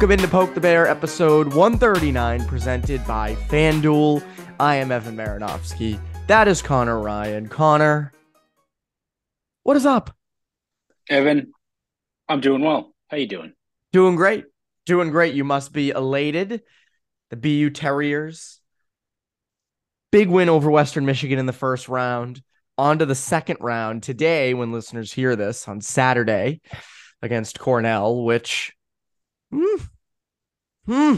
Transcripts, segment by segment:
Welcome into Poke the Bear, episode 139, presented by FanDuel. I am Evan Marinofsky. That is Conor Ryan. Conor, what is up? Evan, I'm doing well. How you doing? Doing great. Doing great. You must be elated. The BU Terriers. Big win over Western Michigan in the first round. On to the second round today, when listeners hear this on Saturday against Cornell, which. Hmm. Hmm.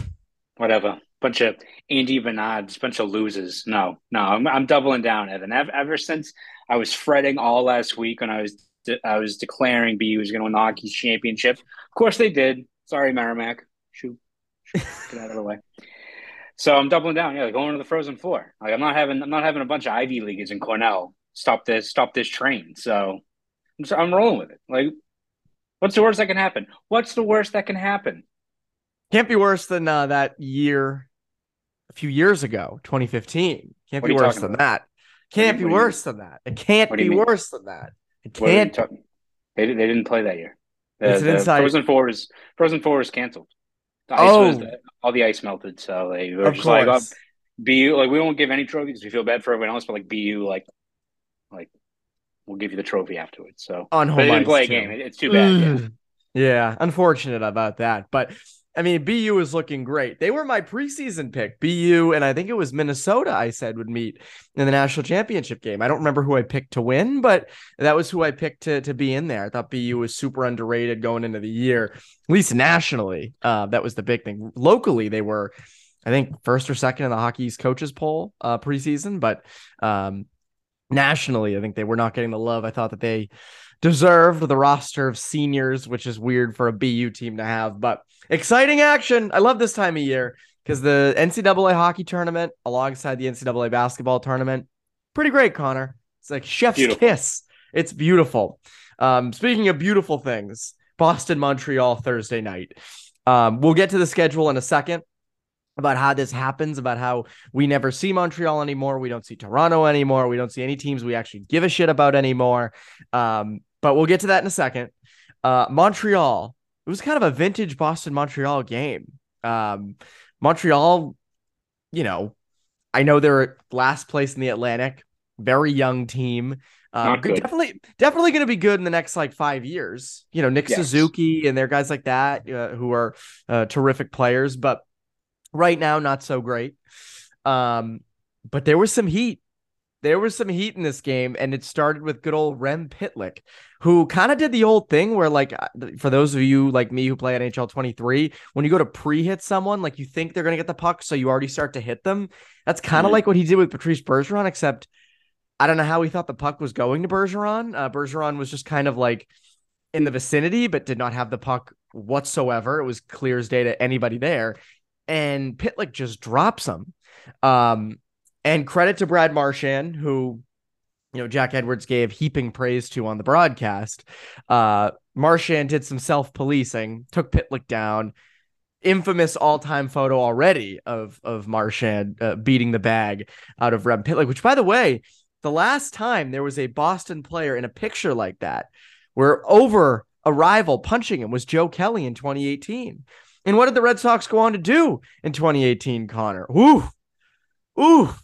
Whatever. Bunch of Andy Bernards, bunch of losers. No, no, I'm I'm doubling down, Evan. Ever, since I was fretting all last week when I was de- I was declaring BU was going to win the hockey championship. Of course they did. Sorry, Merrimack. Shoot, get out of the way. So I'm doubling down. Yeah, going to the Frozen Four. Like I'm not having I'm not having a bunch of Ivy leaguers in Cornell stop this stop this train. So I'm, just, I'm rolling with it. Like, what's the worst that can happen? What's the worst that can happen? Can't be worse than uh, that year a few years ago, 2015. Can't What be worse than about? that. Can't be you- what do you worse than that. It can't be mean? worse than that. It What are you can't. They, they didn't play that year. The, It's an inside- Frozen Four is Frozen Four is canceled. The ice Oh. was all the ice melted, so they were Of just like, oh, course. BU, like we won't give any trophies. We feel bad for everyone else, but like BU, like, like we'll give you the trophy afterwards. So On but home they didn't play a game. It's too bad. Yeah. Yeah, unfortunate about that. But I mean, BU is looking great. They were my preseason pick. BU, and I think it was Minnesota, I said would meet in the national championship game. I don't remember who I picked to win, but that was who I picked to, to be in there. I thought BU was super underrated going into the year, at least nationally. Uh, that was the big thing. Locally, they were, I think, first or second in the hockey's coaches poll uh, preseason, but um, nationally, I think they were not getting the love I thought that they deserved the roster of seniors, which is weird for a BU team to have, but exciting action. I love this time of year because the NCAA hockey tournament alongside the NCAA basketball tournament, pretty great, Conor. It's like chef's Beautiful. kiss. It's beautiful. Um, speaking of beautiful things, Boston, Montreal Thursday night. Um, we'll get to the schedule in a second about how this happens, about how we never see Montreal anymore. We don't see Toronto anymore. We don't see any teams we actually give a shit about anymore. Um, but we'll get to that in a second. Uh, Montreal, it was kind of a vintage Boston Montreal game. Um, Montreal, you know, I know they're last place in the Atlantic, very young team. Um, definitely, definitely going to be good in the next like five years. You know, Nick Yes. Suzuki and their guys like that uh, who are uh, terrific players, but right now not so great. Um, but there was some heat. There was some heat in this game, and it started with good old Rem Pitlick, who kind of did the old thing where, like, uh, for those of you like me who play at NHL 23, when you go to pre-hit someone, like you think they're gonna get the puck, so you already start to hit them. That's kind of Mhm. like what he did with Patrice Bergeron, except I don't know how he thought the puck was going to Bergeron. Uh, Bergeron was just kind of like in the vicinity, but did not have the puck whatsoever. It was clear as day to anybody there. And Pitlick just drops him. Um, and credit to Brad Marchand, who, you know, Jack Edwards gave heaping praise to on the broadcast. Uh, Marchand did some self policing, took Pitlick down. Infamous all time photo already of of Marchand uh, beating the bag out of Rem Pitlick, which, by the way, the last time there was a Boston player in a picture like that, where over a rival punching him was Joe Kelly in 2018. And what did the Red Sox go on to do in 2018, Conor? Woo! Ooh.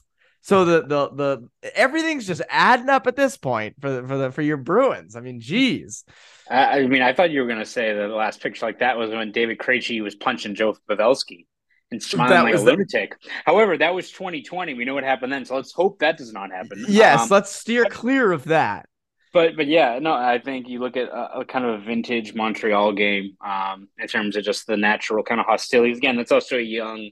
So the the the everything's just adding up at this point for the for the for your Bruins. I mean, geez. I, I mean, I thought you were going to say that the last picture like that was when David Krejci was punching Joe Pavelski and smiling That like a was the- lunatic. However, that was 2020. We know what happened then, so let's hope that does not happen. Yes, Um, let's steer clear of that. But but yeah, no, I think you look at a, a kind of a vintage Montreal game um, in terms of just the natural kind of hostilities. Again, that's also a young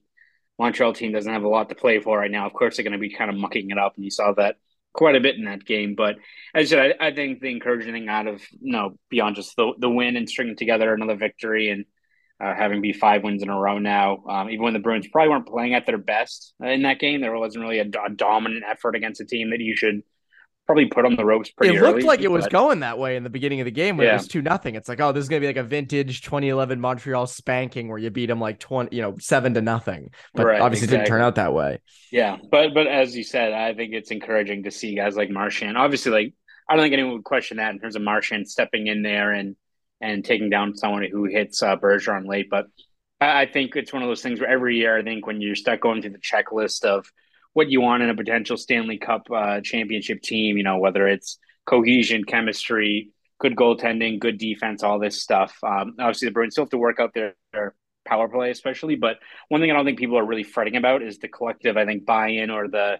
Montreal team doesn't have a lot to play for right now. Of course, they're going to be kind of mucking it up, and you saw that quite a bit in that game. But as I said, I, I think the encouraging thing out of you know beyond just the the win and stringing together another victory and uh, having be five wins in a row now, um, even when the Bruins probably weren't playing at their best in that game, there wasn't really a, a dominant effort against a team that you should probably put on the ropes pretty early. it looked early, like it was but- going that way in the beginning of the game when it was two nothing. It's like, oh, this is gonna be like a vintage 2011 Montreal spanking where you beat them like 20, you know, seven to nothing. But Right, obviously, it didn't turn out that way. Yeah, but but as you said, I think it's encouraging to see guys like Marchand. Obviously, like I don't think anyone would question that in terms of Marchand stepping in there and and taking down someone who hits uh, Bergeron late. But I, I think it's one of those things where every year, I think when you start going through the checklist of what you want in a potential Stanley Cup uh, championship team, you know, whether it's cohesion, chemistry, good goaltending, good defense, all this stuff. Um, obviously, the Bruins still have to work out their, their power play, especially. But one thing I don't think people are really fretting about is the collective, I think, buy-in or the,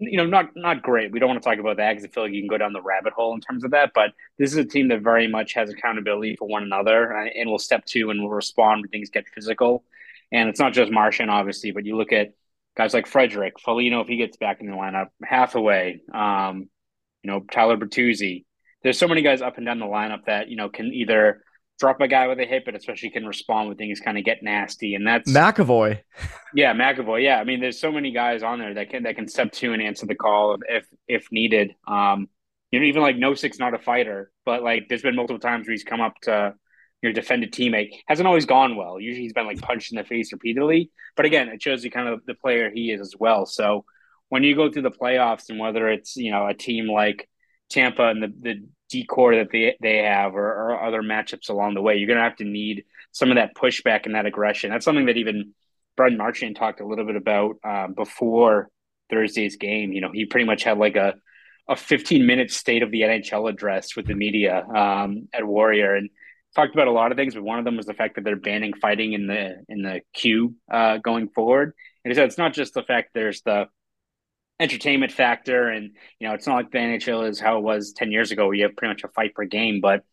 you know, not not great. We don't want to talk about that because I feel like you can go down the rabbit hole in terms of that. But this is a team that very much has accountability for one another and will step to and will respond when things get physical. And it's not just Marchand, obviously, but you look at guys like Frederic, Foligno, if he gets back in the lineup, Hathaway, um, you know, Tyler Bertuzzi. There's so many guys up and down the lineup that, you know, can either drop a guy with a hit, but especially can respond when things kind of get nasty. And that's McAvoy. yeah, McAvoy. Yeah, I mean, there's so many guys on there that can that can step to and answer the call if if needed. Um, you know, even like Nosek's not a fighter, but like there's been multiple times where he's come up to your defended teammate. Hasn't always gone well. Usually he's been like punched in the face repeatedly. But again, it shows you kind of the player he is as well. So when you go through the playoffs and whether it's you know a team like Tampa and the the decor that they they have or, or other matchups along the way, you're gonna have to need some of that pushback and that aggression. That's something that even Brad Marchand talked a little bit about um, before Thursday's game. You know, he pretty much had like a a 15 minute state of the NHL address with the media um, at Warrior and talked about a lot of things, but one of them was the fact that they're banning fighting in the in the Q uh, going forward. And he said it's not just the fact there's the entertainment factor, and you know, it's not like the NHL is how it was 10 years ago, where you have pretty much a fight per game, but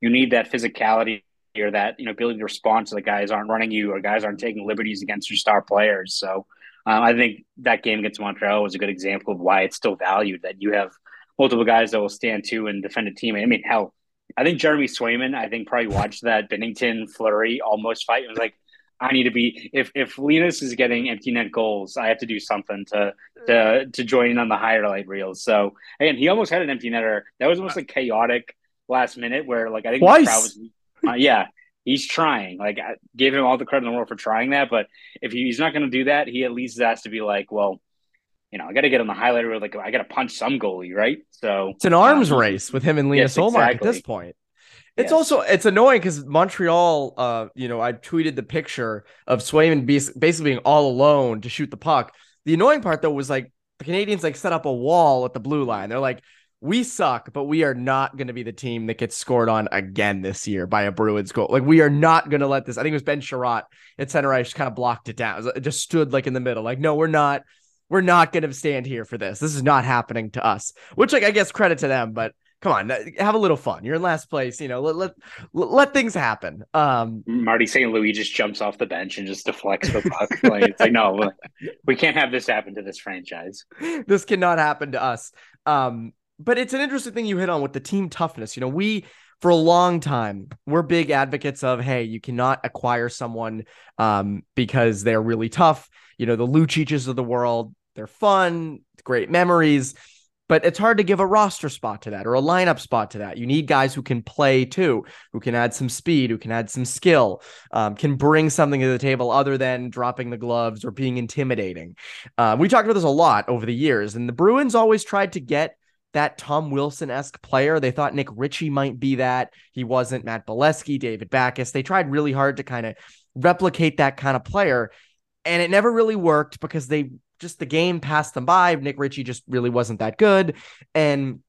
you need that physicality or that you know ability to respond to the guys aren't running you or guys aren't taking liberties against your star players. So um, I think that game against Montreal was a good example of why it's still valued that you have multiple guys that will stand to and defend a team. I mean, hell, I think Jeremy Swayman, I think probably watched that Binnington Fleury almost fight and was like, I need to be if if Linus is getting empty net goals, I have to do something to to to join in on the highlight reels. So again, he almost had an empty netter. That was almost like chaotic last minute where like I think the Twice. crowd was uh, yeah, he's trying. Like I gave him all the credit in the world for trying that, but if he's not going to do that, he at least has to be like, well, you know, I got to get on the highlight reel. Like I got to punch some goalie, right? So It's an arms um, race with him and Linus yes, Ullmark at this point. It's Yes. also it's annoying because Montreal, uh, you know, I tweeted the picture of Swayman bas- basically being all alone to shoot the puck. The annoying part though was like the Canadiens like set up a wall at the blue line. They're like, we suck, but we are not going to be the team that gets scored on again this year by a Bruins goal. Like we are not going to let this. I think it was Ben Sherratt at center ice just kind of blocked it down. It just stood like in the middle. Like no, we're not. We're not going to stand here for this. This is not happening to us. Which like I guess credit to them, but come on, have a little fun. You're in last place, you know. Let let let, let things happen. Um, Marty St. Louis just jumps off the bench and just deflects the puck. like it's like no, we can't have this happen to this franchise. this cannot happen to us. Um, but it's an interesting thing you hit on with the team toughness. You know, we for a long time we're big advocates of hey, you cannot acquire someone um because they're really tough. You know, the Luciches of the world, they're fun, great memories. But it's hard to give a roster spot to that or a lineup spot to that. You need guys who can play too, who can add some speed, who can add some skill, um, can bring something to the table other than dropping the gloves or being intimidating. Uh, we talked about this a lot over the years, and the Bruins always tried to get that Tom Wilson esque player. They thought Nick Ritchie might be that. He wasn't. Matt Beleskey, David Backes. They tried really hard to kind of replicate that kind of player, and it never really worked because they just the game passed them by. Nick Ritchie just really wasn't that good. And,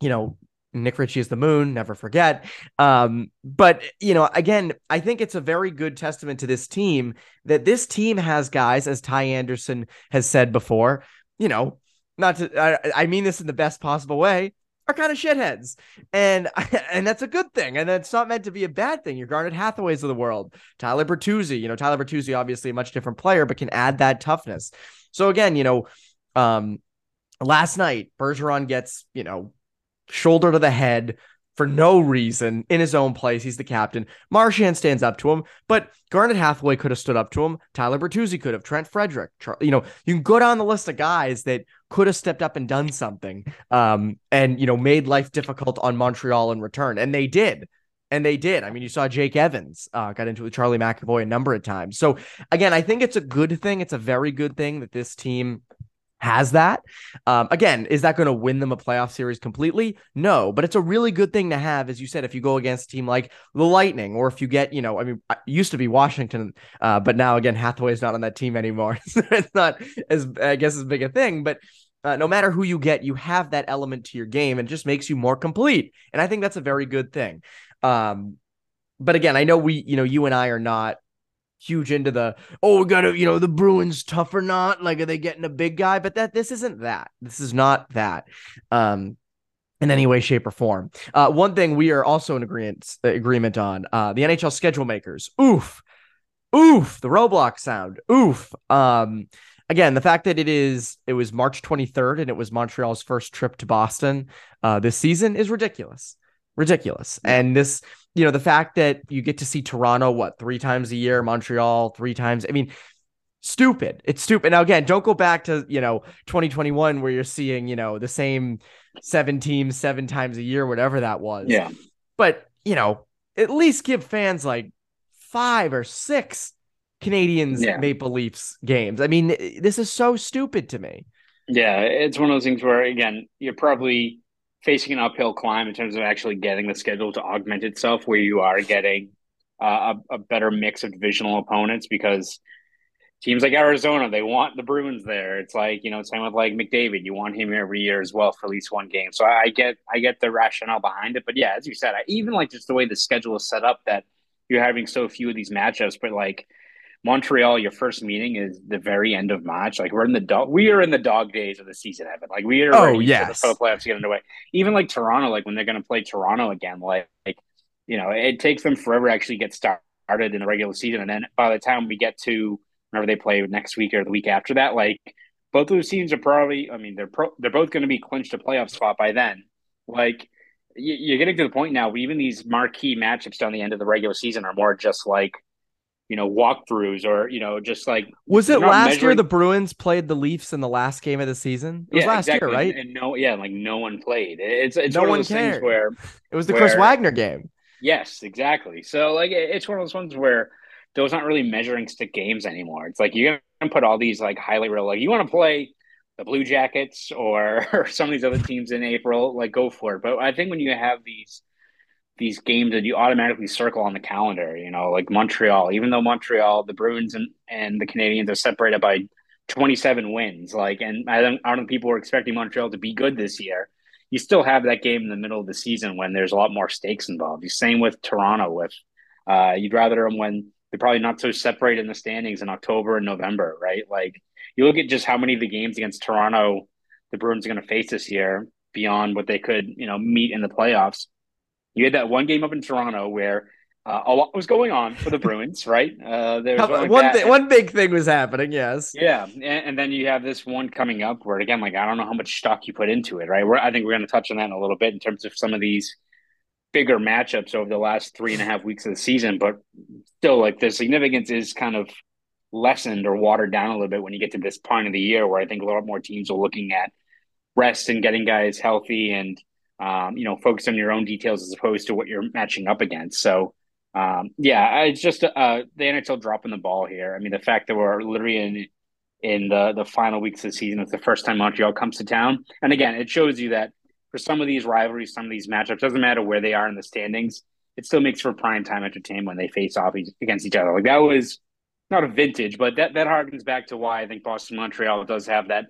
you know, Nick Ritchie is the moon, never forget. Um, but you know, again, I think it's a very good testament to this team that this team has guys, as Ty Anderson has said before, you know, not to I, I mean this in the best possible way, are kind of shitheads. And and that's a good thing. And it's not meant to be a bad thing. Your Garnet Hathaways of the world, Tyler Bertuzzi, you know, Tyler Bertuzzi, obviously a much different player, but can add that toughness. So again, you know, um, last night Bergeron gets, you know, shoulder to the head for no reason in his own place. He's the captain. Marchand stands up to him, but Garnet Hathaway could have stood up to him. Tyler Bertuzzi could have. Trent Frederic. You know, you can go down the list of guys that could have stepped up and done something, um, and you know, made life difficult on Montreal in return, and they did. And they did. I mean, you saw Jake Evans uh, got into it with Charlie McAvoy a number of times. So again, I think it's a good thing. It's a very good thing that this team has that. Um, again, is that going to win them a playoff series completely? No, but it's a really good thing to have, as you said, if you go against a team like the Lightning, or if you get, you know, I mean, used to be Washington, uh, but now again, Hathaway is not on that team anymore. it's not as, I guess, as big a thing, but. Uh, no matter who you get, you have that element to your game and just makes you more complete. And I think that's a very good thing. Um, but again, I know we, you know, you and I are not huge into the oh we gotta you know the bruins tough or not? Like are they getting a big guy? But that this isn't that. This is not that um in any way shape or form. Uh one thing we are also in agreement agreement on uh the nhl schedule makers. Oof. Oof. The roblox sound. Oof. Um again the fact that it is it was march 23rd and it was montreal's first trip to boston uh this season is ridiculous. Ridiculous. And this you know, the fact that you get to see Toronto, what, three times a year, Montreal, three times. I mean, stupid. It's stupid. Now, again, don't go back to, you know, 2021 where you're seeing, you know, the same seven teams seven times a year, whatever that was. Yeah. But, you know, at least give fans like five or six Canadiens yeah. Maple Leafs games. I mean, this is so stupid to me. Yeah. It's one of those things where, again, you're probably facing an uphill climb in terms of actually getting the schedule to augment itself, where you are getting uh, a, a, better mix of divisional opponents because teams like Arizona, they want the Bruins there. It's like, you know, same with like McDavid, you want him every year as well for at least one game. So I, I get, I get the rationale behind it. But yeah, as you said, I even like just the way the schedule is set up that you're having so few of these matchups, but like Montreal, your first meeting is the very end of March. Like we're in the dog, we are in the dog days of the season, Evan. Like we are oh, ready yes. for the playoffs to get underway. Even like Toronto, like when they're going to play Toronto again, like, like you know, it takes them forever to actually get started in the regular season, and then by the time we get to whenever they play next week or the week after that, like both of those teams are probably, I mean, they're pro, they're both going to be clinched a playoff spot by then. Like you're getting to the point now, even these marquee matchups down the end of the regular season are more just like you know walkthroughs or you know just like was it last measuring... year the Bruins played the Leafs in the last game of the season? It was last exactly. year, right? And, and, no, yeah, like no one played. It's it's no one, of those cared. things where it was the where, Chris Wagner game. Yes, exactly. So like it's one of those ones where those aren't really measuring stick games anymore. It's like you're gonna put all these like highly real like you want to play the Blue Jackets or, or some of these other teams in April, like go for it. But I think when you have these these games that you automatically circle on the calendar, you know, like Montreal, even though Montreal, the Bruins and, and the Canadiens are separated by 27 wins, like, and I don't, I don't think people were expecting Montreal to be good this year. You still have that game in the middle of the season when there's a lot more stakes involved. The same with Toronto. With uh, you'd rather them when they're probably not so separated in the standings in October and November, right? Like you look at just how many of the games against Toronto the Bruins are going to face this year beyond what they could, you know, meet in the playoffs you had that one game up in Toronto where uh, a lot was going on for the Bruins, right? Uh, there was one one, th- one big thing was happening, yes. Yeah, and, and, then you have this one coming up where again, like I don't know how much stock you put into it, right? We're, I think we're going to touch on that in a little bit in terms of some of these bigger matchups over the last three and a half weeks of the season, but still, like the significance is kind of lessened or watered down a little bit when you get to this point of the year where I think a lot more teams are looking at rest and getting guys healthy and um, you know, focus on your own details as opposed to what you're matching up against. So, um, yeah, it's just uh, the NHL dropping the ball here. I mean, the fact that we're literally in in the the final weeks of the season, it's the first time Montreal comes to town, and again, it shows you that for some of these rivalries, some of these matchups, doesn't matter where they are in the standings, it still makes for prime time entertainment when they face off against each other. Like that was not a vintage, but that that harkens back to why I think Boston Montreal does have that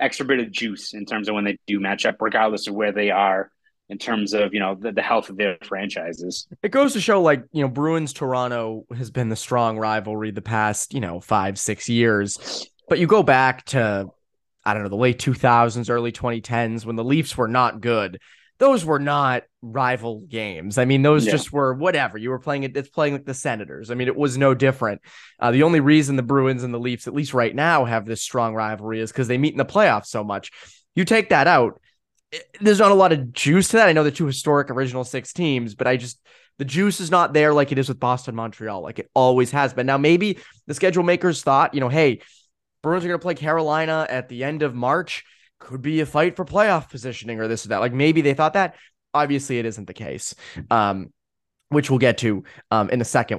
extra bit of juice in terms of when they do match up, regardless of where they are in terms of you know the, the health of their franchises. It goes to show, like you know, Bruins Toronto has been the strong rivalry the past you know five six years, but you go back to I don't know the late two thousands, early twenty tens when the Leafs were not good. Those were not rival games. I mean, those Yeah. just were whatever. You were playing it. It's playing like the Senators. I mean, it was no different. Uh, the only reason the Bruins and the Leafs, at least right now, have this strong rivalry is because they meet in the playoffs so much. You take that out, it- there's not a lot of juice to that. I know they're two historic original six teams, but I just the juice is not there like it is with Boston Montreal, like it always has been. Now maybe the schedule makers thought, you know, hey, Bruins are going to play Carolina at the end of March. Could be a fight for playoff positioning or this or that. Like maybe they thought that. Obviously, it isn't the case, um, which we'll get to um, in a second.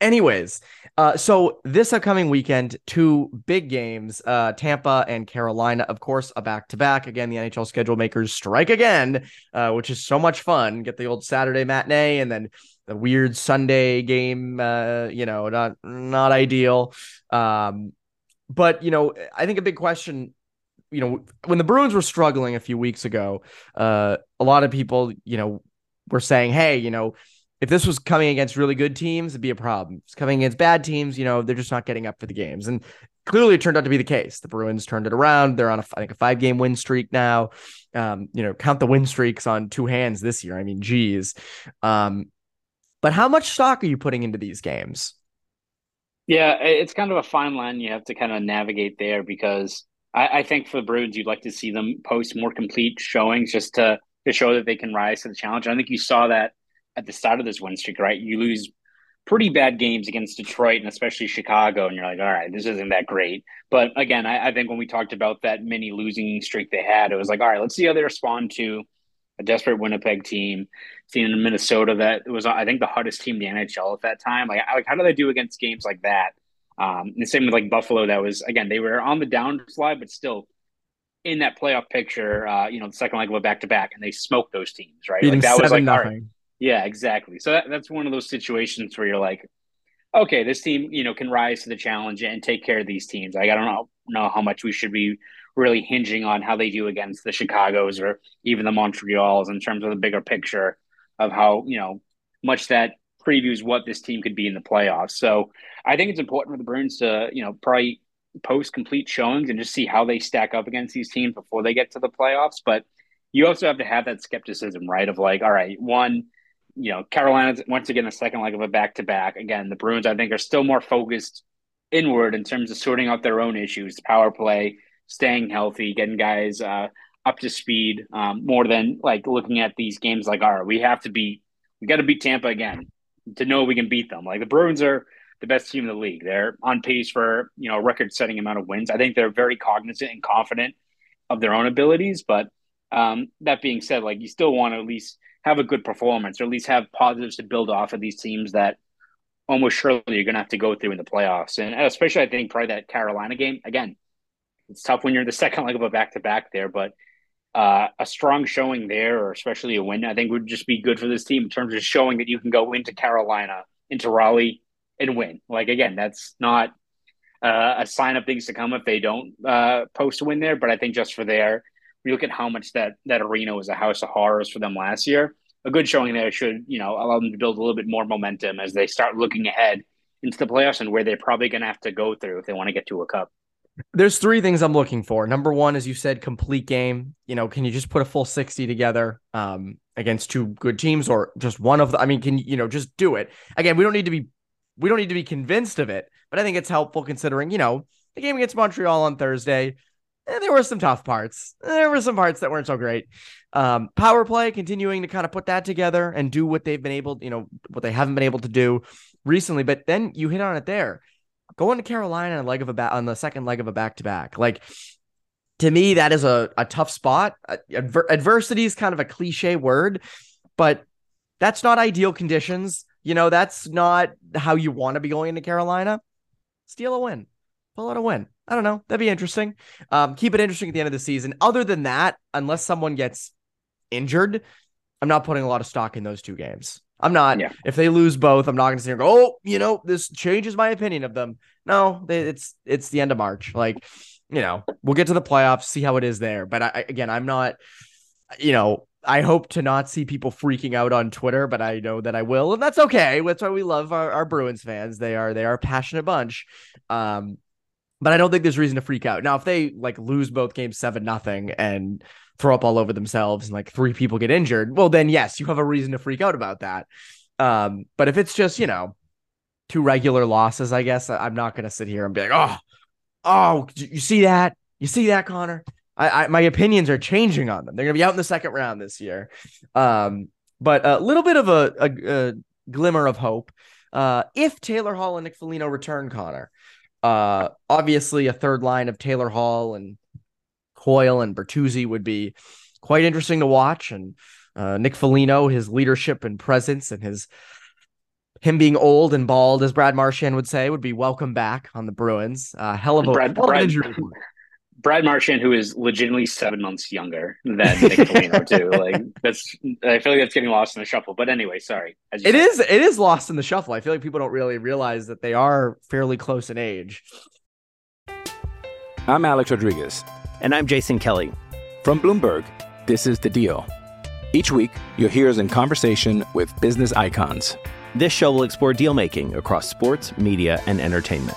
Anyways, uh, so this upcoming weekend, two big games, uh, Tampa and Carolina, of course, a back to back. Again, the NHL schedule makers strike again, uh, which is so much fun. Get the old Saturday matinee and then the weird Sunday game. Uh, you know, not not ideal. Um, but you know, I think a big question. You know, when the Bruins were struggling a few weeks ago, uh, a lot of people, you know, were saying, "Hey, you know." If this was coming against really good teams, it'd be a problem. It's coming against bad teams, you know, they're just not getting up for the games. And clearly it turned out to be the case. The Bruins turned it around. They're on a, I think a five game win streak now. Um, you know, count the win streaks on two hands this year. I mean, geez. Um, but how much stock are you putting into these games? Yeah, it's kind of a fine line you have to kind of navigate there because I, I think for the Bruins, you'd like to see them post more complete showings just to to show that they can rise to the challenge. I think you saw that at the start of this win streak, right? You lose pretty bad games against Detroit and especially Chicago, and you're like, all right, this isn't that great. But again, I, I think when we talked about that mini losing streak they had, it was like, all right, let's see how they respond to a desperate Winnipeg team. Seeing in Minnesota that it was, I think, the hardest team in the NHL at that time. Like, like how do they do against games like that? Um, the same with like Buffalo. That was again, they were on the downslide, but still in that playoff picture. Uh, you know, the second leg of a back to back, and they smoked those teams, right? Beating like that was like all right. Yeah, exactly. So that, that's one of those situations where you're like, okay, this team, you know, can rise to the challenge and take care of these teams. Like, I don't know, know how much we should be really hinging on how they do against the Chicago's or even the Montreals in terms of the bigger picture of how, you know, much that previews what this team could be in the playoffs. So I think it's important for the Bruins to, you know, probably post complete showings and just see how they stack up against these teams before they get to the playoffs. But you also have to have that skepticism, right? Of like, all right, one, you know, Carolina's once again the second leg of a back to back. Again, the Bruins I think are still more focused inward in terms of sorting out their own issues, power play, staying healthy, getting guys uh, up to speed, um, more than like looking at these games like, all right, we have to beat, we got to beat Tampa again to know we can beat them. Like the Bruins are the best team in the league. They're on pace for you know a record-setting amount of wins. I think they're very cognizant and confident of their own abilities, but um, that being said, like you still want to at least have a good performance or at least have positives to build off of these teams that almost surely you're going to have to go through in the playoffs. And especially, I think probably that Carolina game again. It's tough when you're the second leg of a back to back there, but uh, a strong showing there, or especially a win, I think would just be good for this team in terms of showing that you can go into Carolina, into Raleigh, and win. Like again, that's not uh, a sign of things to come if they don't uh, post a win there. But I think just for there, we look at how much that that arena was a house of horrors for them last year. A good showing there should you know allow them to build a little bit more momentum as they start looking ahead into the playoffs and where they're probably going to have to go through if they want to get to a cup. There's three things I'm looking for. Number one, as you said, complete game. You know, can you just put a full 60 together um, against two good teams or just one of the? I mean, can you know just do it? Again, we don't need to be we don't need to be convinced of it, but I think it's helpful considering, you know, the game against Montreal on Thursday. Eh, there were some tough parts. There were some parts that weren't so great. Um, power play, continuing to kind of put that together and do what they've been able, you know, what they haven't been able to do. recently, but then you hit on it there. Going to Carolina on leg of a on the second leg of a back to back, like to me, that is a, a tough spot. Adver- adversity is kind of a cliche word, but that's not ideal conditions. You know, that's not how you want to be going into Carolina. Steal a win, pull out a win. I don't know. That'd be interesting. Um, keep it interesting at the end of the season. Other than that, unless someone gets injured, I'm not putting a lot of stock in those two games. I'm not. Yeah. If they lose both, I'm not going to sit here and go, oh, you know, this changes my opinion of them. No, they, it's it's the end of March. Like, you know, we'll get to the playoffs, see how it is there. But I, again, I'm not. You know, I hope to not see people freaking out on Twitter, but I know that I will, and that's okay. That's why we love our, our Bruins fans. They are they are a passionate bunch. Um, but I don't think there's reason to freak out. Now, if they like lose both games seven nothing and throw up all over themselves and like three people get injured, well, then yes, you have a reason to freak out about that. Um, but if it's just, you know, two regular losses, I guess I'm not going to sit here and be like, oh, oh, you see that? You see that, Conor? I, I my opinions are changing on them. They're going to be out in the second round this year. Um, but a little bit of a, a, a glimmer of hope. Uh, if Taylor Hall and Nick Foligno return, Conor, uh, obviously, a third line of Taylor Hall and Coyle and Bertuzzi would be quite interesting to watch. And uh, Nick Foligno, his leadership and presence, and his him being old and bald, as Brad Marchand would say, would be welcome back on the Bruins. Uh, hell of a Brad, Brad, injury. Brad Marchand, who is legitimately seven months younger than Nick Foligno, too. Like that's, I feel like that's getting lost in the shuffle. But anyway, sorry. It said. is, it is lost in the shuffle. I feel like people don't really realize that they are fairly close in age. I'm Alex Rodriguez, and I'm Jason Kelly from Bloomberg. This is the Deal. Each week, you'll hear us in conversation with business icons. This show will explore deal making across sports, media, and entertainment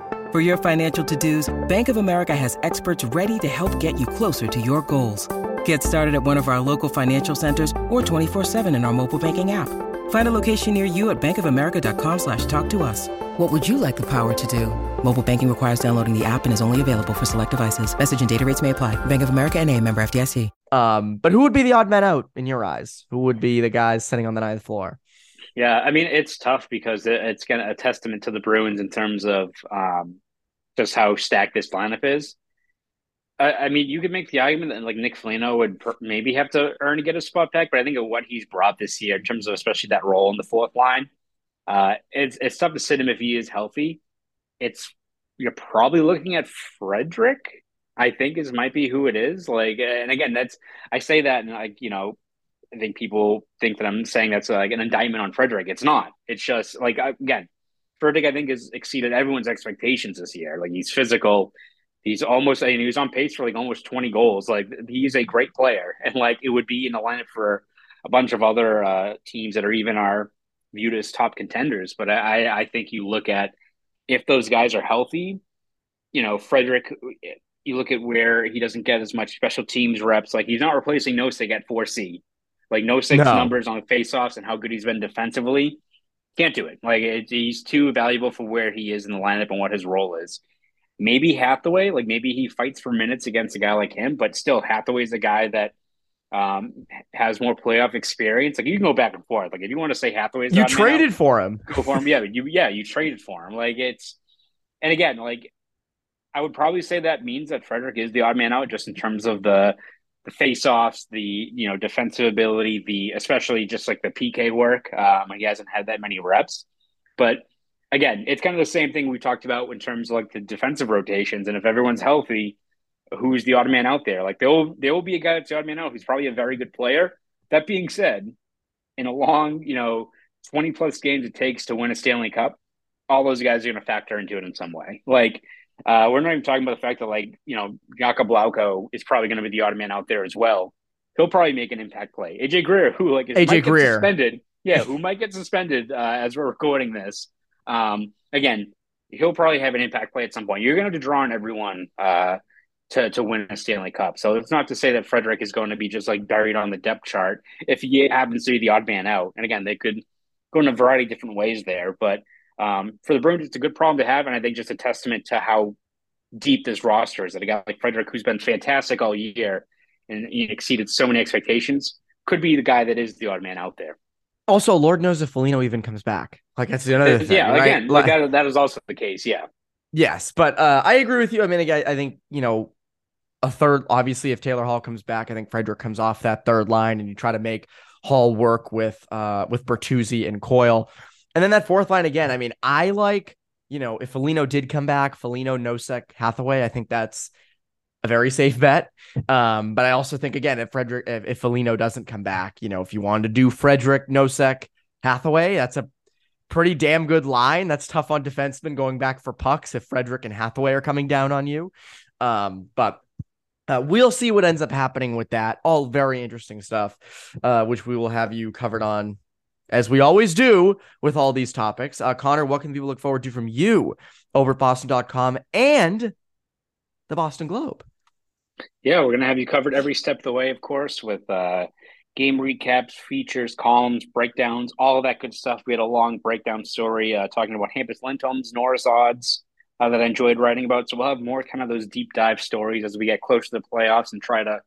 For your financial to-dos, Bank of America has experts ready to help get you closer to your goals. Get started at one of our local financial centers or 24-7 in our mobile banking app. Find a location near you at bankofamerica.com slash talk to us. What would you like the power to do? Mobile banking requires downloading the app and is only available for select devices. Message and data rates may apply. Bank of America and a member FDIC. Um, but who would be the odd man out in your eyes? Who would be the guys sitting on the ninth floor? Yeah, I mean it's tough because it's to a testament to the Bruins in terms of um, just how stacked this lineup is. I, I, mean, you could make the argument that like Nick Foligno would per- maybe have to earn to get a spot back, but I think of what he's brought this year in terms of especially that role in the fourth line, uh, it's it's tough to sit him if he is healthy. It's you're probably looking at Frederic. I think is might be who it is. Like, and again, that's I say that and like you know I think people think that I'm saying that's like an indictment on Frederic. It's not. It's just like again, Frederic I think has exceeded everyone's expectations this year. Like he's physical. He's almost and he was on pace for like almost 20 goals. Like he's a great player. And like it would be in the lineup for a bunch of other uh, teams that are even are viewed as top contenders. But I, I think you look at if those guys are healthy, you know, Frederic. you look at where he doesn't get as much special teams reps. Like he's not replacing Nosek at 4C. Like no six no. numbers on faceoffs and how good he's been defensively. Can't do it. Like it, he's too valuable for where he is in the lineup and what his role is. Maybe Hathaway, like maybe he fights for minutes against a guy like him, but still Hathaway's a guy that um, has more playoff experience. Like you can go back and forth. Like if you want to say Hathaway's, you traded for him. Go for him. Yeah, you yeah you traded for him. Like it's, and again, like I would probably say that means that Frederic is the odd man out, just in terms of the the face-offs, the you know defensive ability, the especially just like the PK work. Um, he hasn't had that many reps, but again, it's kind of the same thing we talked about in terms of like the defensive rotations. And if everyone's healthy, who's the odd man out there? Like there will there will be a guy that's the odd man out who's probably a very good player. That being said, in a long you know twenty plus games it takes to win a Stanley Cup, all those guys are going to factor into it in some way. Like uh, we're not even talking about the fact that like you know Jakub Lauko is probably going to be the odd man out there as well. He'll probably make an impact play. AJ Greer, who like is, AJ Greer suspended, yeah, who might get suspended uh, as we're recording this. Um, again, he'll probably have an impact play at some point. You're going to have to draw on everyone uh, to to win a Stanley Cup. So it's not to say that Frederic is going to be just like buried on the depth chart if he happens to be the odd man out. And again, they could go in a variety of different ways there, but um, for the Bruins, it's a good problem to have, and I think just a testament to how deep this roster is. That a guy like Frederic, who's been fantastic all year and he exceeded so many expectations, could be the guy that is the odd man out there. Also, Lord knows if Foligno even comes back. Like that's another thing. Yeah, right? again, like, that, that is also the case. Yeah. Yes, but uh, I agree with you. I mean, I, I think you know a third. Obviously, if Taylor Hall comes back, I think Frederic comes off that third line, and you try to make Hall work with uh with Bertuzzi and Coyle, and then that fourth line again. I mean, I like you know if Foligno did come back, Foligno, Nosek, Hathaway. I think that's a very safe bet. Um, but I also think again, if Frederic, if, if Foligno doesn't come back, you know, if you wanted to do Frederic, Nosek, Hathaway, that's a pretty damn good line. That's tough on defensemen going back for pucks if Frederic and Hathaway are coming down on you. Um, but uh, we'll see what ends up happening with that. All very interesting stuff, uh, which we will have you covered on as we always do with all these topics. Uh, Conor, what can people look forward to from you over at boston.com and the Boston Globe? Yeah, we're going to have you covered every step of the way, of course, with uh, game recaps, features, columns, breakdowns, all of that good stuff. We had a long breakdown story uh, talking about Hampus Lindholm's Norris odds uh, that I enjoyed writing about. So we'll have more kind of those deep dive stories as we get closer to the playoffs and try to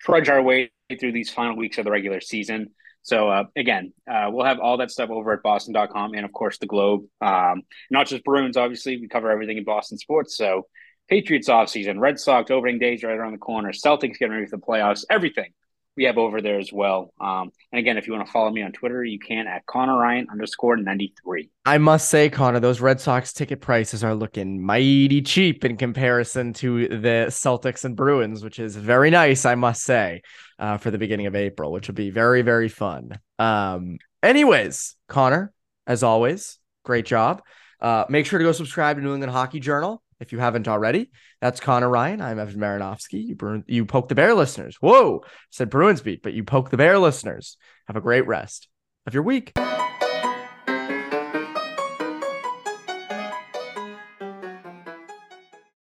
trudge our way through these final weeks of the regular season. So uh, again, uh, we'll have all that stuff over at boston.com and of course the Globe. Um, not just Bruins, obviously, we cover everything in Boston sports. So Patriots offseason, Red Sox opening days right around the corner, Celtics getting ready for the playoffs, everything we have over there as well. Um, and again, if you want to follow me on Twitter, you can at Conor Ryan underscore 93. I must say, Conor, those Red Sox ticket prices are looking mighty cheap in comparison to the Celtics and Bruins, which is very nice, I must say, uh, for the beginning of April, which will be very, very fun. Um, anyways, Conor, as always, great job. Uh, make sure to go subscribe to New England Hockey Journal if you haven't already. That's Conor Ryan. I'm Evan Marinofsky. You, you poke the bear listeners. Whoa, said Bruins beat, but you poke the bear listeners. Have a great rest of your week.